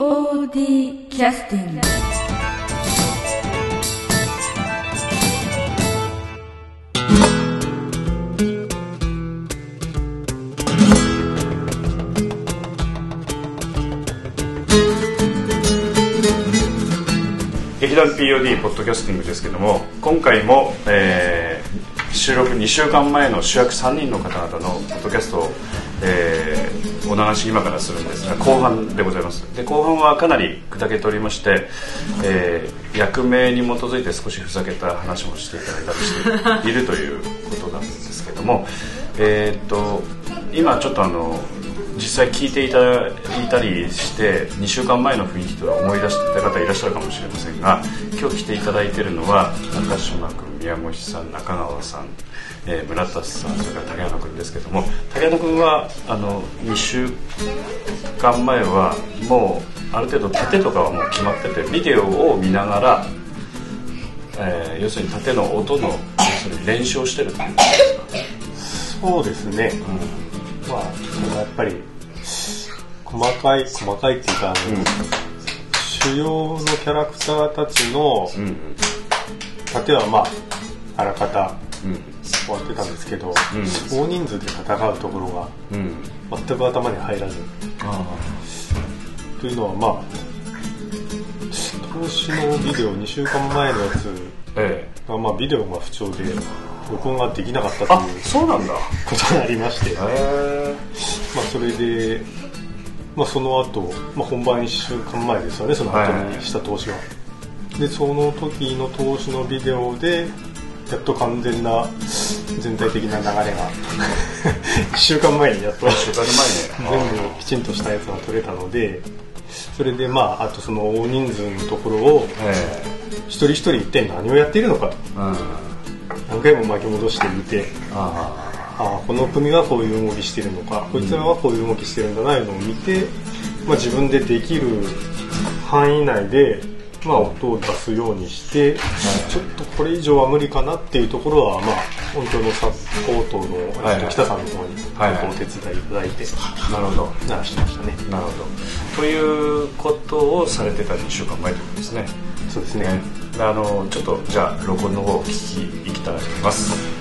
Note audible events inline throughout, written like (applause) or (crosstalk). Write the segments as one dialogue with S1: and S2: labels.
S1: POD キャスティング
S2: 劇団 POD ポッドキャスティングですけども今回も、えー収録2週間前の主役3人の方々のポッドキャストを、えーお流し今からするんですが後半でございます。で後半はかなり砕けておりまして、えー役名に基づいて少しふざけた話もしていただいたりしているということなんですけどもえっと今ちょっとあの実際聞いていたいたりして2週間前の雰囲気とは思い出した方いらっしゃるかもしれませんが今日来ていただいているのは中島君。宮越さん中川さん、えー村田さんそれから竹山君ですけども竹山君はあの2週間前はもうある程度盾とかはもう決まっててビデオを見ながら、えー要するに盾の音の要するに練習をしてるっていうことですか？
S3: そうですね、まあそのやっぱり細かい細かいっていうか、あの主要のキャラクターたちの
S2: うんうん。
S3: 盾はまああらかた
S2: うん。
S3: 終わってたんですけど、
S2: ん。
S3: 大人数で戦うところが
S2: うん。
S3: 全く頭に入らず。
S2: あ
S3: というのはまあ投資のビデオ2週間前のやつ
S2: ええ。
S3: が、まあ、ビデオが不調で録音ができなかったと
S2: あ
S3: いう
S2: そうなんだ。へ
S3: ことがありまして、
S2: え。
S3: まあ、それで、まあ、その後、まあ本番1週間前ですよねその後にした投資は、でその時の投資のビデオでやっと完全な全体的な流れが1週間前にやっと
S2: 週間前ね。
S3: 全部きちんとしたやつが撮れたのでそれでまああとその大人数のところを
S2: え
S3: 一人一人一体何をやっているのか。何回も巻き戻してみて
S2: あ
S3: ああこの組がこういう動きしてるのか。こいつらはこういう動きしてるんだないうのを見て、まあ、自分でできる範囲内で、まあ、音を出すようにして、ちょっとこれ以上は無理かなっていうところは、まあ、本当のサポートの、
S2: はいはい
S3: 北さんの方に
S2: はいはい
S3: お手伝いいただいて
S2: あなるほど
S3: 鳴らしてましたね
S2: なるほどということをされてた2週間前ということですね。
S3: そうですね。
S2: ねあのちょっとじゃあ録音の方を聞きいきたいと思います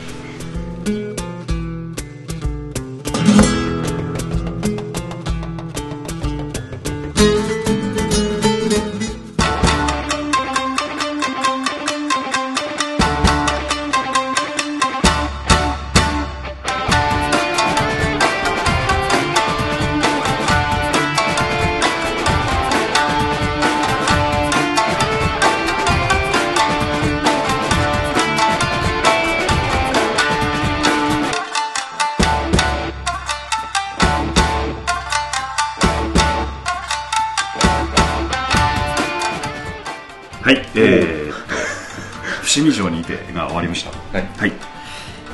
S2: にてが終わりました。
S4: はい。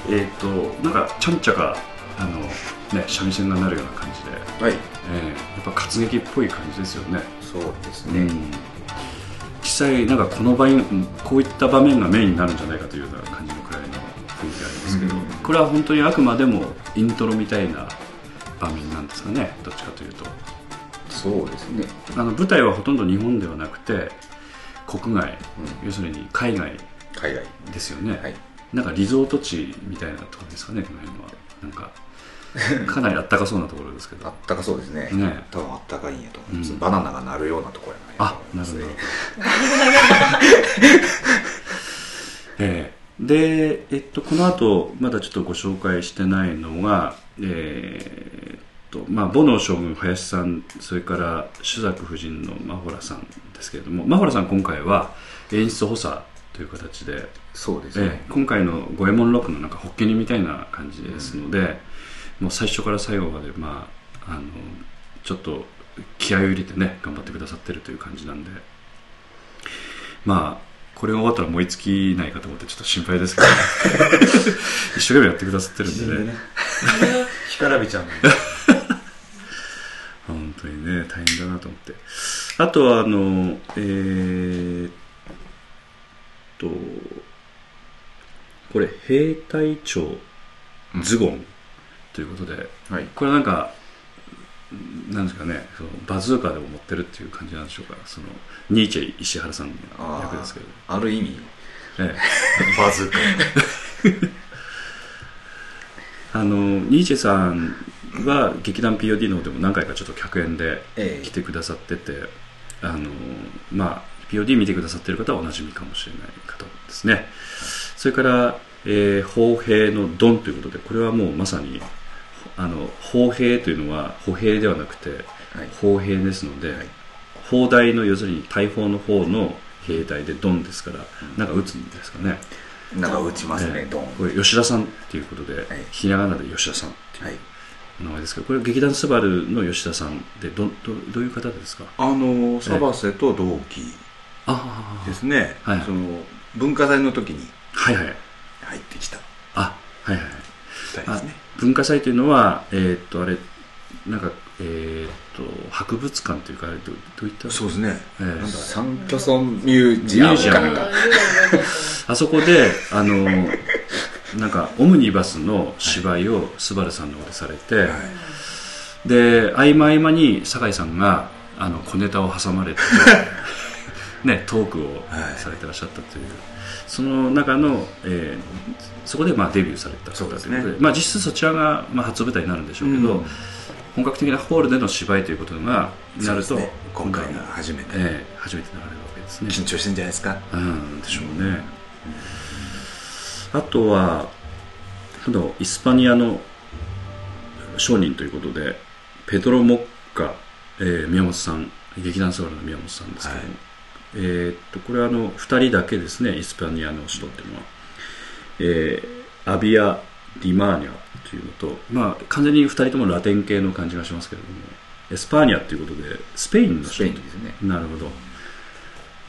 S2: えー、っとなんかちゃんちゃかあのね三味線が鳴るような感じで、
S4: はい。
S2: えー、やっぱ活劇っぽい感じですよね。
S4: そうですね、
S2: うん。実際なんかこの場面こういった場面がメインになるんじゃないかというような感じのくらいの雰囲気がありますけど、
S4: うん。
S2: これは本当にあくまでもイントロみたいな場面なんですかね。どっちかというと。
S4: そうですね。
S2: あの舞台はほとんど日本ではなくて国外、
S4: う
S2: 要するに海外ですよね、
S4: はい。
S2: なんかリゾート地みたいなところですかねこの辺は。なんか (laughs) かなりあったかそうなところですけど。
S4: あったかそうですね。
S2: ね。
S4: 多分あったかいんやと思います、
S2: うん。
S4: バナナが鳴るようなところや
S2: あなるほど。
S4: ね (laughs)
S2: ええ。で、えっと、この後まだちょっとご紹介してないのが、えーまあ、ボノ将軍林さんそれから朱雀夫人のマホラさんですけれどもマホラさん今回は演出補佐という形で、
S4: そうですね、
S2: ええ今回の五右衛門六のなんかホッケニみたいな感じですので、もう最初から最後まで、まあ、あのちょっと気合を入れてね頑張ってくださってるという感じなんで。まあこれが終わったら燃え尽きないかと思ってちょっと心配ですけど。(laughs) 一生懸命やってくださってるんでね。
S4: 干からびちゃう (laughs)
S2: 本当にね大変だなと思って。あとはあのえーっとこれ兵隊長ズゴン。ということで、
S4: はい。
S2: これなんかなんですかねそのバズーカでも持ってるっていう感じなんでしょうか。そのニーチェ石原さんの役ですけど、
S4: ある意味。
S2: ええ、(laughs)
S4: バズか (laughs)
S2: あのニーチェさんは劇団 POD の方でも何回かちょっと客演で
S4: ええ。
S2: 来てくださってて、あのまあ POD 見てくださってる方はおなじみかもしれない方ですね。それから、えー、砲兵のドンということでこれはもうまさにあの砲兵というのは歩兵ではなくて
S4: はい。
S2: 砲兵ですので、
S4: はい。
S2: 砲台の要するに大砲の方の兵隊でドンですから、なんか撃つんですかね、
S4: なんか打ちますね
S2: ええ
S4: ドン。
S2: これ吉田さんっていうことで、
S4: い。
S2: ひらがなで吉田さんっていう
S4: はい。
S2: 名前ですけどこれ劇団スバルの吉田さんでどどどういう方ですか？
S5: あのサバセと同期ですね、
S2: はい。
S5: その文化祭の時に
S2: はいはい。
S5: 入ってきた。
S2: あはいはい。あ
S5: 二人ですね。
S2: 文化祭というのはえーっとあれなんかえーっと博物館というかどどういった？
S5: そうですね。
S2: ええ
S5: なんだ
S4: サンキョソンミュージアム
S2: ミュージアム
S4: か (laughs) なんか。
S2: あそこであのなんかオムニバスの芝居をスバルさんの方でされて、
S5: はい。
S2: で合間合間に酒井さんがあの小ネタを挟まれて (laughs) ねトークを
S5: はい。
S2: されてらっしゃったという、その中の、えーそこでまあデビューされた方ということで。
S5: そうです
S2: まあ、実質そちらがまあ初舞台になるんでしょうけど、
S5: うん。
S2: 本格的なホールでの芝居ということがなると、
S5: ね。今回が初めて。
S2: えー初めてなられるわけですね。
S5: 緊張してんじゃないですか？
S2: うんでしょうね、あとはあとイスパニアの商人ということでペドロ・モッカ、えー宮本さん劇団スバルの宮本さんですけども、
S5: はい
S2: えーっとこれはあの2人だけですねイスパニアの首都っていうのは、えーアビア・ディマーニャというのと、まあ、完全に2人ともラテン系の感じがしますけれどもエスパーニャということでスペインの国
S4: ですね。
S2: なるほど、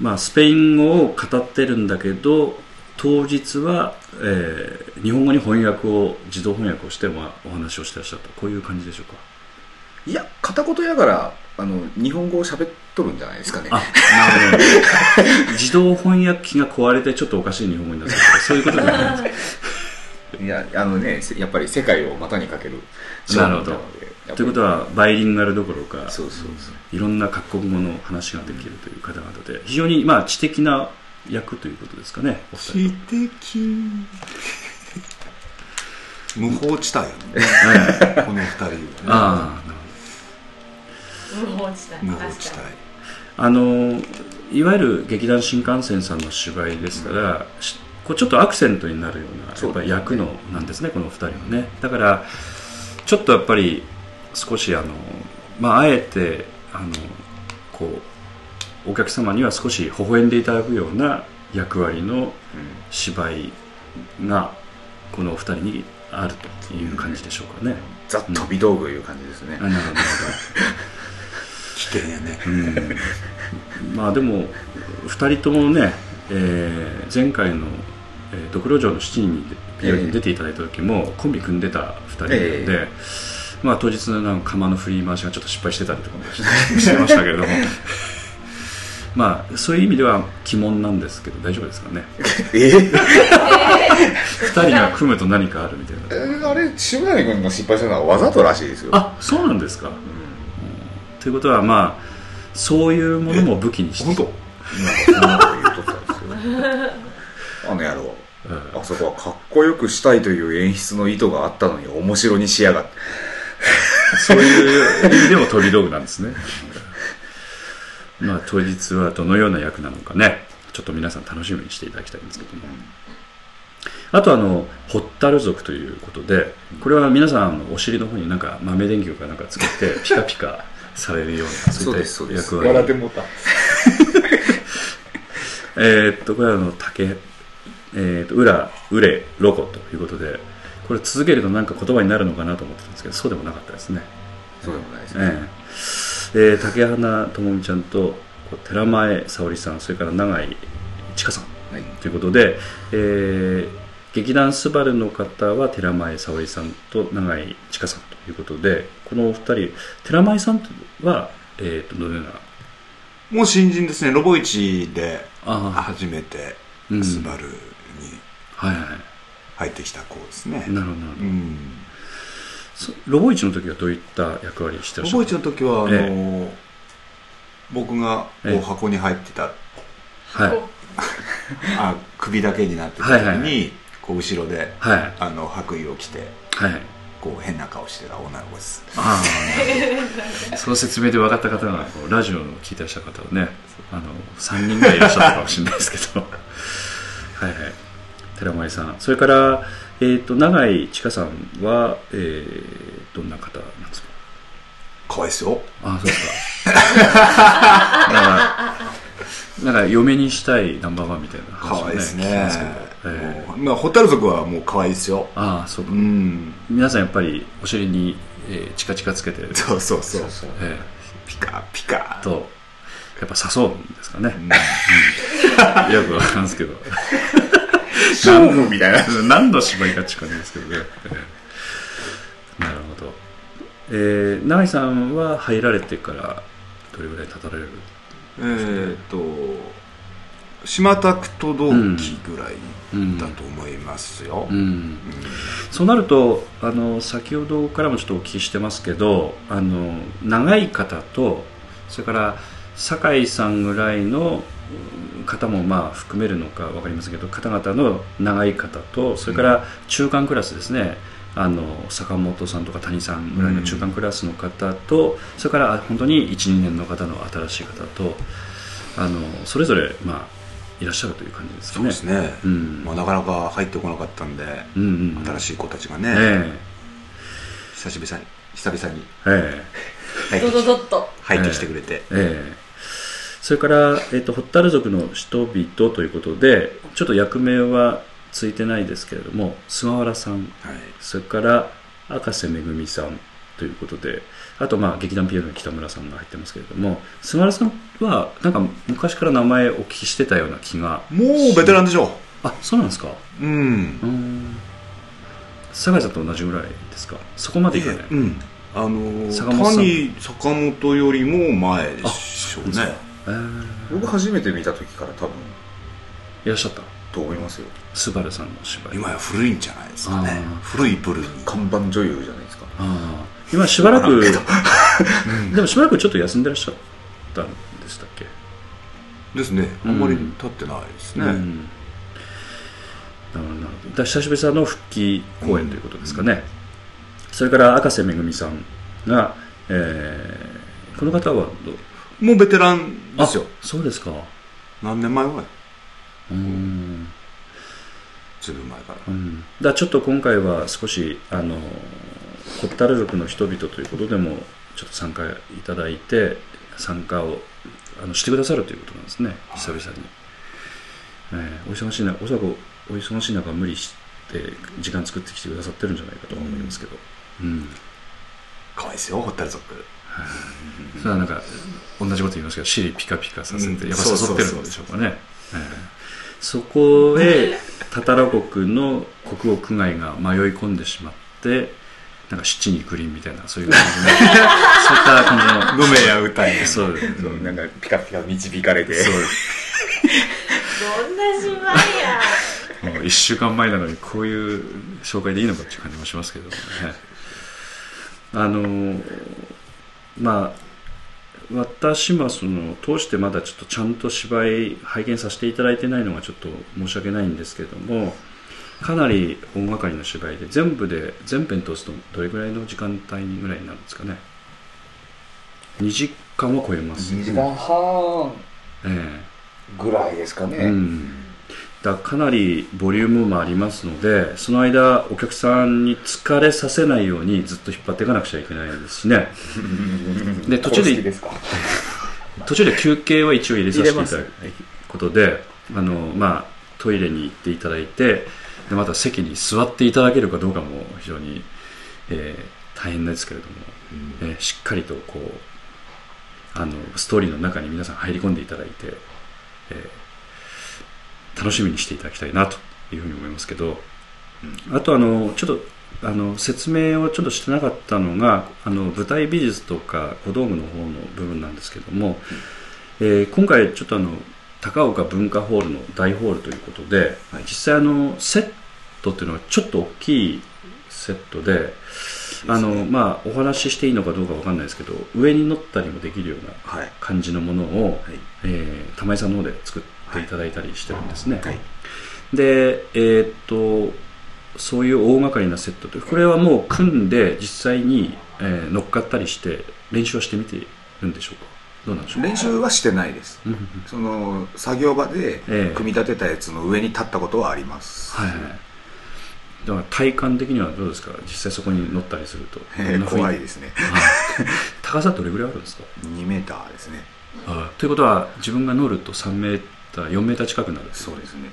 S2: まあ、スペイン語を語ってるんだけど当日は、えー日本語に翻訳を自動翻訳をして、まあ、お話をしてらっしゃった。こういう感じでしょうか
S4: いや片言やからあの日本語を喋っとるんじゃないですかね。
S2: あなるほど。(laughs) 自動翻訳機が壊れてちょっとおかしい日本語になってるとかそういうことじゃないんですか。
S4: いやあのねせやっぱり世界を股にかける
S2: なるほど。ということはバイリンガルどころか
S4: そうそうそう。
S2: いろんな各国語の話ができるという方々で非常にまあ知的な役ということですかねお二人。
S5: 知的。(laughs) 無法地帯やね。
S2: ええ
S5: この二人はね。
S2: ああ
S6: 無法地帯。
S5: 無法地
S6: 確かに。
S2: あのいわゆる劇団新幹線さんの芝居ですから、しこうちょっとアクセントになるようなやっぱり役のなんですねこの2人はね。だからちょっとやっぱり少しあの、まあ、あえてあのこうお客様には少し微笑んでいただくような役割の芝居がこのお二人にあるという感じでしょうかね。
S4: ザ・飛び道具いう感じですね。
S2: あなるほど (laughs)
S5: 危険やね。
S2: うん。まあでも2人ともね、えー前回の「えードクロ城の7人」に出ていただいた時もコンビ組んでた2人なので、
S4: え
S2: まあ、当日の釜の振り回しがちょっと失敗してたりとかもし (laughs) てましたけれども。(laughs) まあそういう意味では鬼門なんですけど大丈夫ですかね。(laughs)
S4: え
S2: ？2人が組むと何かあるみたいな。
S4: ーあれ渋谷君の失敗するのはわざとらしいですよ。
S2: あそうなんですか、ということはまあそういうものも武器にして。
S5: 本当。
S4: 今そんなこと言うとったんですよあの野郎。
S2: うん
S4: あそこはかっこよくしたいという演出の意図があったのに面白にしやがって。
S2: そういう意味でも飛び道具なんですね。まあ当日はどのような役なのかね、ちょっと皆さん楽しみにしていただきたいんですけども。あとあの、ホッタル族ということで、これは皆さんお尻の方になんか豆電球かなんかつけてピカピカされるような、そういった役割。
S4: 笑ってもうた。(laughs)
S2: えーっと、これはあの、竹、えーっと、裏、うれ、ロコということで、これ続けるとなんか言葉になるのかなと思ってたんですけど、そうでもなかったですね。
S4: そうでもないですね、
S2: ええ。えー竹花智美ちゃんとこう寺前沙織さんそれから永井千佳さん
S4: はい。
S2: ということで、えー劇団スバルの方は寺前沙織さんと永井千佳さんということでこのお二人寺前さんは、えー、とどのような？
S5: もう新人ですね。ロボイチで
S2: あ
S5: 初めて
S2: うん。
S5: スバルに入ってきた子ですね。
S2: なるほどなるほど、
S5: うん。
S2: そロボイチの時はどういった役割してらっしゃる
S5: ロボイチの時はあの、
S2: え
S5: 僕がこ
S2: え。え
S5: う箱に入ってた、
S2: はい。(laughs)
S5: あ首だけになってた時に、
S2: はいはいは
S5: こう後ろで
S2: はい。
S5: あの白衣を着て
S2: はい
S5: こう変な顔してた女の子です。
S2: ああその説明で分かった方がこうラジオを聞いてらっしゃる方はねあの3人ぐらいいらっしゃったかもしれないですけど。(laughs) はいはい。寺前さん。それから、えー、と永井千佳さんは、えー、どんな方なんですか？
S5: かわいいですよ。
S2: あそうですか。(laughs) なんかなんか嫁にしたいナンバーワンみたいな
S5: か
S2: 話を
S5: わいいですねまあホタル族はもうかわいいですよ。
S2: ああそうか、
S5: うん。
S2: 皆さんやっぱりお尻に、えーチカチカつけて、
S5: そうそうそう。
S2: え
S5: ピカピカ。
S2: ーとやっぱ誘うんですかね、
S5: うん。
S2: よくわかるんですけど。(laughs)
S5: 勝負みたいな。
S2: 何の芝居かって感じですけどね、えーなるほど、えー、永井さんは入られてからどれぐらい経たれる
S5: えーっと島拓と同期ぐらいだと思いますよ、
S2: うん。そうなるとあの先ほどからもちょっとお聞きしてますけどあの長い方とそれから酒井さんぐらいのうん方もまあ含めるのか分かりませんけど方々の長い方とそれから中間クラスですね、あの坂本さんとか谷さんぐらいの中間クラスの方と、それからあ本当に12年の方の新しい方とあのそれぞれ、まあ、いらっしゃるという感じですかね。
S5: そうですね、
S2: うん。
S5: まあ、なかなか入ってこなかったんで、
S2: うんうんうん。
S5: 新しい子たちがね、
S2: え
S5: 久しぶりに久々に。
S2: ええ。え
S5: 入って
S6: ドドドッと。
S5: 入ってきてくれて、
S2: ええ。それから、えっとホッタル族の人々ということでちょっと役名はついてないですけれども菅原さん。
S5: はい。
S2: それから赤瀬めぐみさんということであとまあ劇団 PL の北村さんが入ってますけれども菅原さんはなんか昔から名前お聞きしてたような気が
S5: もうベテランでしょ。
S2: あそうなんですか？
S5: うん。
S2: うん。酒井さんと同じぐらいですか？そこまでいかない、
S5: うん。あのー
S2: 坂本さん。
S5: 谷坂本よりも前でしょうね。
S2: えー。
S4: 僕初めて見た時から多分。
S2: いらっしゃった？
S4: と思いますよ。
S2: スバルさんの芝居。
S5: 今や古いんじゃないですかね。古い部類に。
S4: 看板女優じゃないですか。
S2: ああ今しばらくでもしばらくちょっと休んでらっしゃったんでしたっけ？
S5: ですね。あんまり経ってないですね、
S2: うん。だ久しぶりの復帰公演ということですかね、それから赤瀬めぐみさんが、えーこの方はどう？
S5: もうベテランですよ。
S2: あそうですか。
S5: 何年前ぐらい？
S2: うん。
S5: ずいぶん前から。
S2: うん、だからちょっと今回は少しあのホッタル族の人々ということでもちょっと参加いただいて参加をあのしてくださるということなんですね。久々に、えーお忙しいなおそらくお忙しい中無理して時間作ってきてくださってるんじゃないかとは思いますけど、うん。
S5: かわいいですよホタル族。
S2: それはなんか同じこと言いますけど尻ピカピカさせて、
S5: うん。
S2: やっぱ誘ってるんでしょうかね、ええそこへタタラ国の国王区外が迷い込んでしまってなんか七にクリーンみたいなそういう感じの。(laughs) そういった感
S5: 飲めや歌い
S2: じの。(laughs) そう
S4: そう。なんかピカピカ導かれて。
S2: そう。
S6: どんな芝居や。
S2: もう1週間前なのにこういう紹介でいいのかっていう感じもしますけどもねあのまあ私はその通してまだちょっとちゃんと芝居拝見させていただいてないのがちょっと申し訳ないんですけれどもかなり大掛かりな芝居で全部で全編通すとどれぐらいの時間帯ぐらいになるんですかね。2時間は超えます、
S4: 2時間半。
S2: え
S4: ぐらいですかね、
S2: えうん。だかなりボリュームもありますのでその間お客さんに疲れさせないようにずっと引っ張っていかなくちゃいけないですしね。(laughs) で途中で (laughs) 途中で休憩は一応入れさせていただくことであの、まあ、トイレに行っていただいてでまた席に座っていただけるかどうかも非常に、えー大変ですけれども、えーしっかりとこうあのストーリーの中に皆さん入り込んでいただいて、えー楽しみにしていただきたいなというふうに思いますけど、あとあのちょっとあの説明をちょっとしてなかったのがあの舞台美術とか小道具の方の部分なんですけども、えー今回ちょっとあの高岡文化ホールの大ホールということで、実際あのセットっていうのはちょっと大きいセットであのまあお話ししていいのかどうかわかんないですけど上に乗ったりもできるような
S4: はい。
S2: 感じのものを、
S4: はい。
S2: えー玉井さんの方で作っていただいたりしてるんですね、
S4: はい。
S2: でえーっとそういう大掛かりなセットとこれはもう組んで実際に、えー乗っかったりして練習をしてみてるんでしょうか？どうなんでしょう？か
S4: 練習はしてないです。その作業場で
S2: ええ。
S4: 組み立てたやつの上に立ったことはあります、
S2: はいはいだから体感的にはどうですか？実際そこに乗ったりすると。
S4: えー怖いですね。
S2: はい。(laughs) 高さどれぐらいあるんですか
S4: ？2メーターですね。
S2: あということは自分が乗ると3メーター4メーター近くなる
S4: そうですね。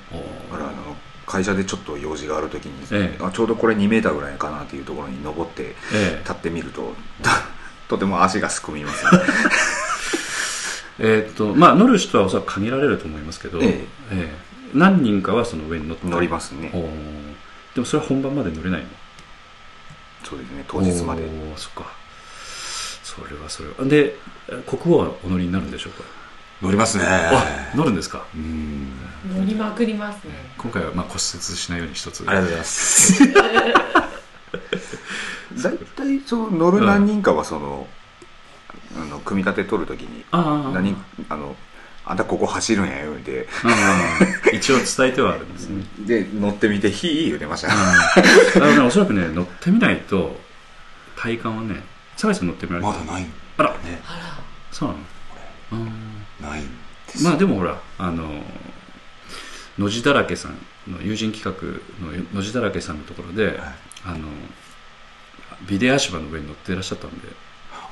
S4: だからあの会社でちょっと用事がある時に、
S2: ええ。
S4: あちょうどこれ2メーターぐらいかなっていうところに登って
S2: ええ。
S4: 立ってみるととても足がすくみますね
S2: えーっとまあ乗る人はおそらく限られると思いますけど、
S4: ええ。
S2: ええ。何人かはその上に乗って
S4: 乗りますね。
S2: おー。でもそれは本番まで乗れないの。
S4: そうですね。当日まで。
S2: おーそっか。それはそれは。で国王はお乗りになるんでしょうか？
S5: 乗りますね。
S2: あ乗るんですか？
S5: うん。
S6: 乗りまくりますね。
S2: 今回はまあ骨折しないように一つ。
S5: ありがとうございます。(laughs)
S4: 大体その乗る何人かはその、あの組み立て取る時に
S2: ああ。
S4: 何あのあんたここ走るんやよで
S2: 一応伝えてはあるんですね。(laughs)
S4: で乗ってみて「ひー」言うてました。
S2: あのねおそらくね乗ってみないと体感はね酒井さん乗ってみられた
S5: まだない。
S2: あら。
S5: ね。
S2: そうなの？うん。
S5: ないんです
S2: まあでもほらあの野地だらけさんの友人企画の野地だらけさんのところで、あのビデオ足場の上に乗っていらっしゃったんで、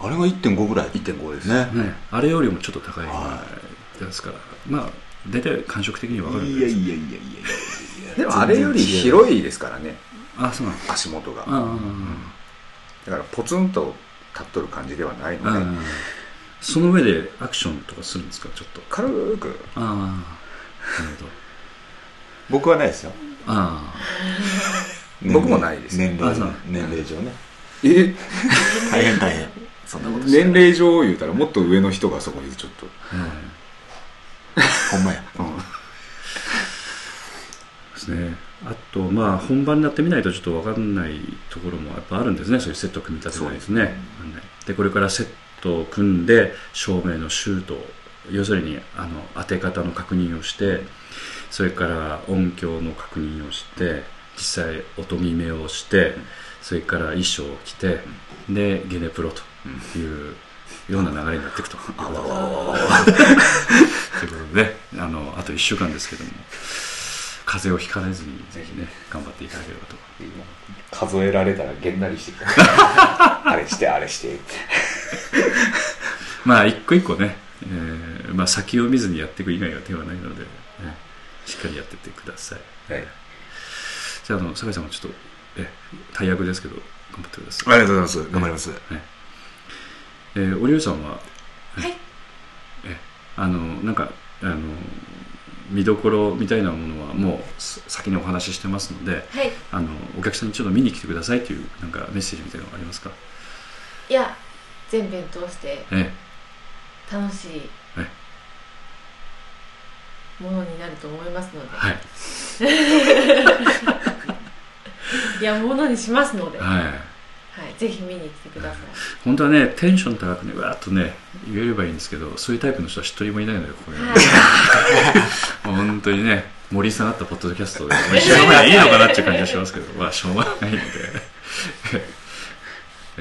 S5: あれが1.5ぐらい。
S4: 1.5です。
S5: ね。
S2: ね、あれよりもちょっと高い
S5: は
S2: ですからまあ大体感触的に分かるん
S5: いやいやいやいやいや。
S4: でもあれより広いですからね。
S2: あそうなの
S4: 足元が。
S2: ああ
S4: だからポツンと立っとる感じではない
S2: ああ
S4: ので
S2: その上でアクションとかするんですか？ちょっと。
S4: 軽く。
S2: ああ。なるほど。
S5: 僕はないですよ。
S2: あ
S4: 僕もないです。
S5: 年齢年齢上ね。
S4: え？(laughs)
S5: 大変大変そんなこと
S4: 年齢上言うたらもっと上の人がそこにちょっと、
S2: あ、え
S5: ほんまや。
S4: うん。
S2: えですね。あとまあ本番になってみないとちょっと分かんないところもやっぱあるんですね。そういうセットを組み立てないですね。でこれからセットを組んで照明のシュート要するにあの当て方の確認をしてそれから音響の確認をして実際音見目をしてそれから衣装を着てでゲネプロというような流れになっていくと。いうことでということであのあと1週間ですけども風邪をひかれずにぜひね頑張っていただければと。
S4: 数えられたらげんなりしてきた。あれしてあれして。(laughs)
S2: まあ一個一個ね、えーまあ、先を見ずにやっていく以外は手はないので、ねしっかりやっていってください。
S4: はい。
S2: じゃああの酒井さんもちょっとえ大役ですけど頑張ってください。
S5: ありがとうございます。頑張ります
S2: えー、おりゅうさんは？
S6: はい。
S2: えあのなんかあの見どころみたいなものはもうす先にお話ししてますので
S6: はい。
S2: あのお客さんにちょっと見に来てくださいというなんかメッセージみたいなのありますか？
S6: いや全編通して
S2: え
S6: 楽しい
S2: はい
S6: ものになると思いますので、
S2: はい。(laughs)
S6: い、やものにしますので、は
S2: はい
S6: い、ぜひ見に来てください。
S2: 本当はねテンション高くねわーっとね言えればいいんですけどそういうタイプの人は一人もいないのよここに、
S6: は。い。(laughs)
S2: 本当にね盛り下がったポッドキャストで、まあ、しょうがないいいのかなっていう感じがしますけど (laughs) まあしょうがないので。え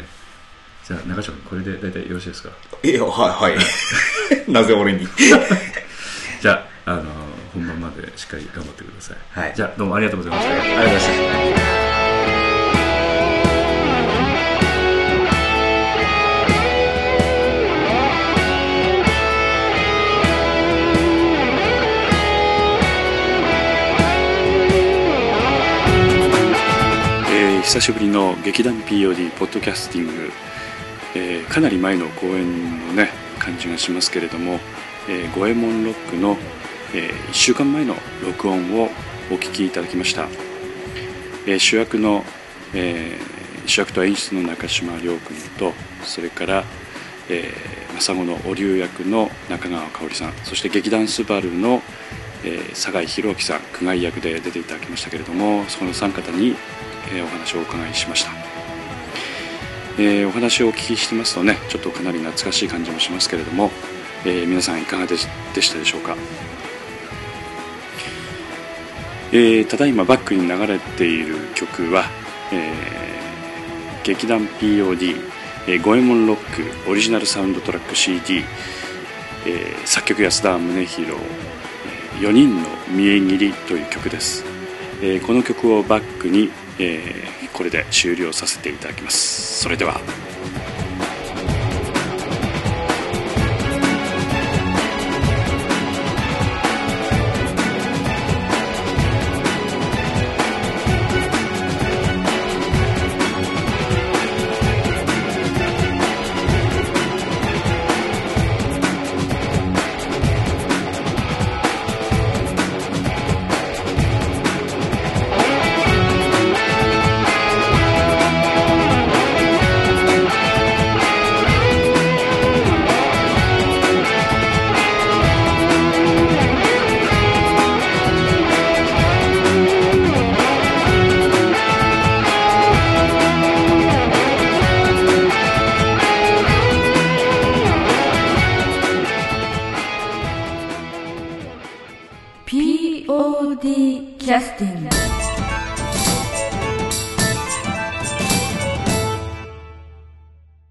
S2: (laughs) じゃあ中条君これで大体よろしいですか？
S4: いやはいはい。なぜ俺に？
S2: じゃあ、あの本番までしっかり頑張ってください。
S4: はい。
S2: じゃあ、どうもありがとうございました。
S4: ありがとうございました
S2: 久しぶりの劇団 POD ポッドキャスティング、えーかなり前の公演のね感じがしますけれども、えー、五右衛門ロックの、え1週間前の録音をお聞きいただきました、えー主役の、えー主役と演出の中島亮君とそれから、えー、政子のお龍役の中川香織さんそして劇団スバルの、えー、酒井宏樹さん久我役で出ていただきましたけれどもその3方にえー、お話をお伺いしました、えー、お話をお聞きしてますとねちょっとかなり懐かしい感じもしますけれども、えー、皆さんいかがでしたでしょうか、えー、ただいまバックに流れている曲は、えー、劇団 POD えー、五右衛門ロックオリジナルサウンドトラック CD、えー、作曲安田宗弘4人の見え切りという曲です、えー、この曲をバックに、えー、これで終了させていただきます。それでは。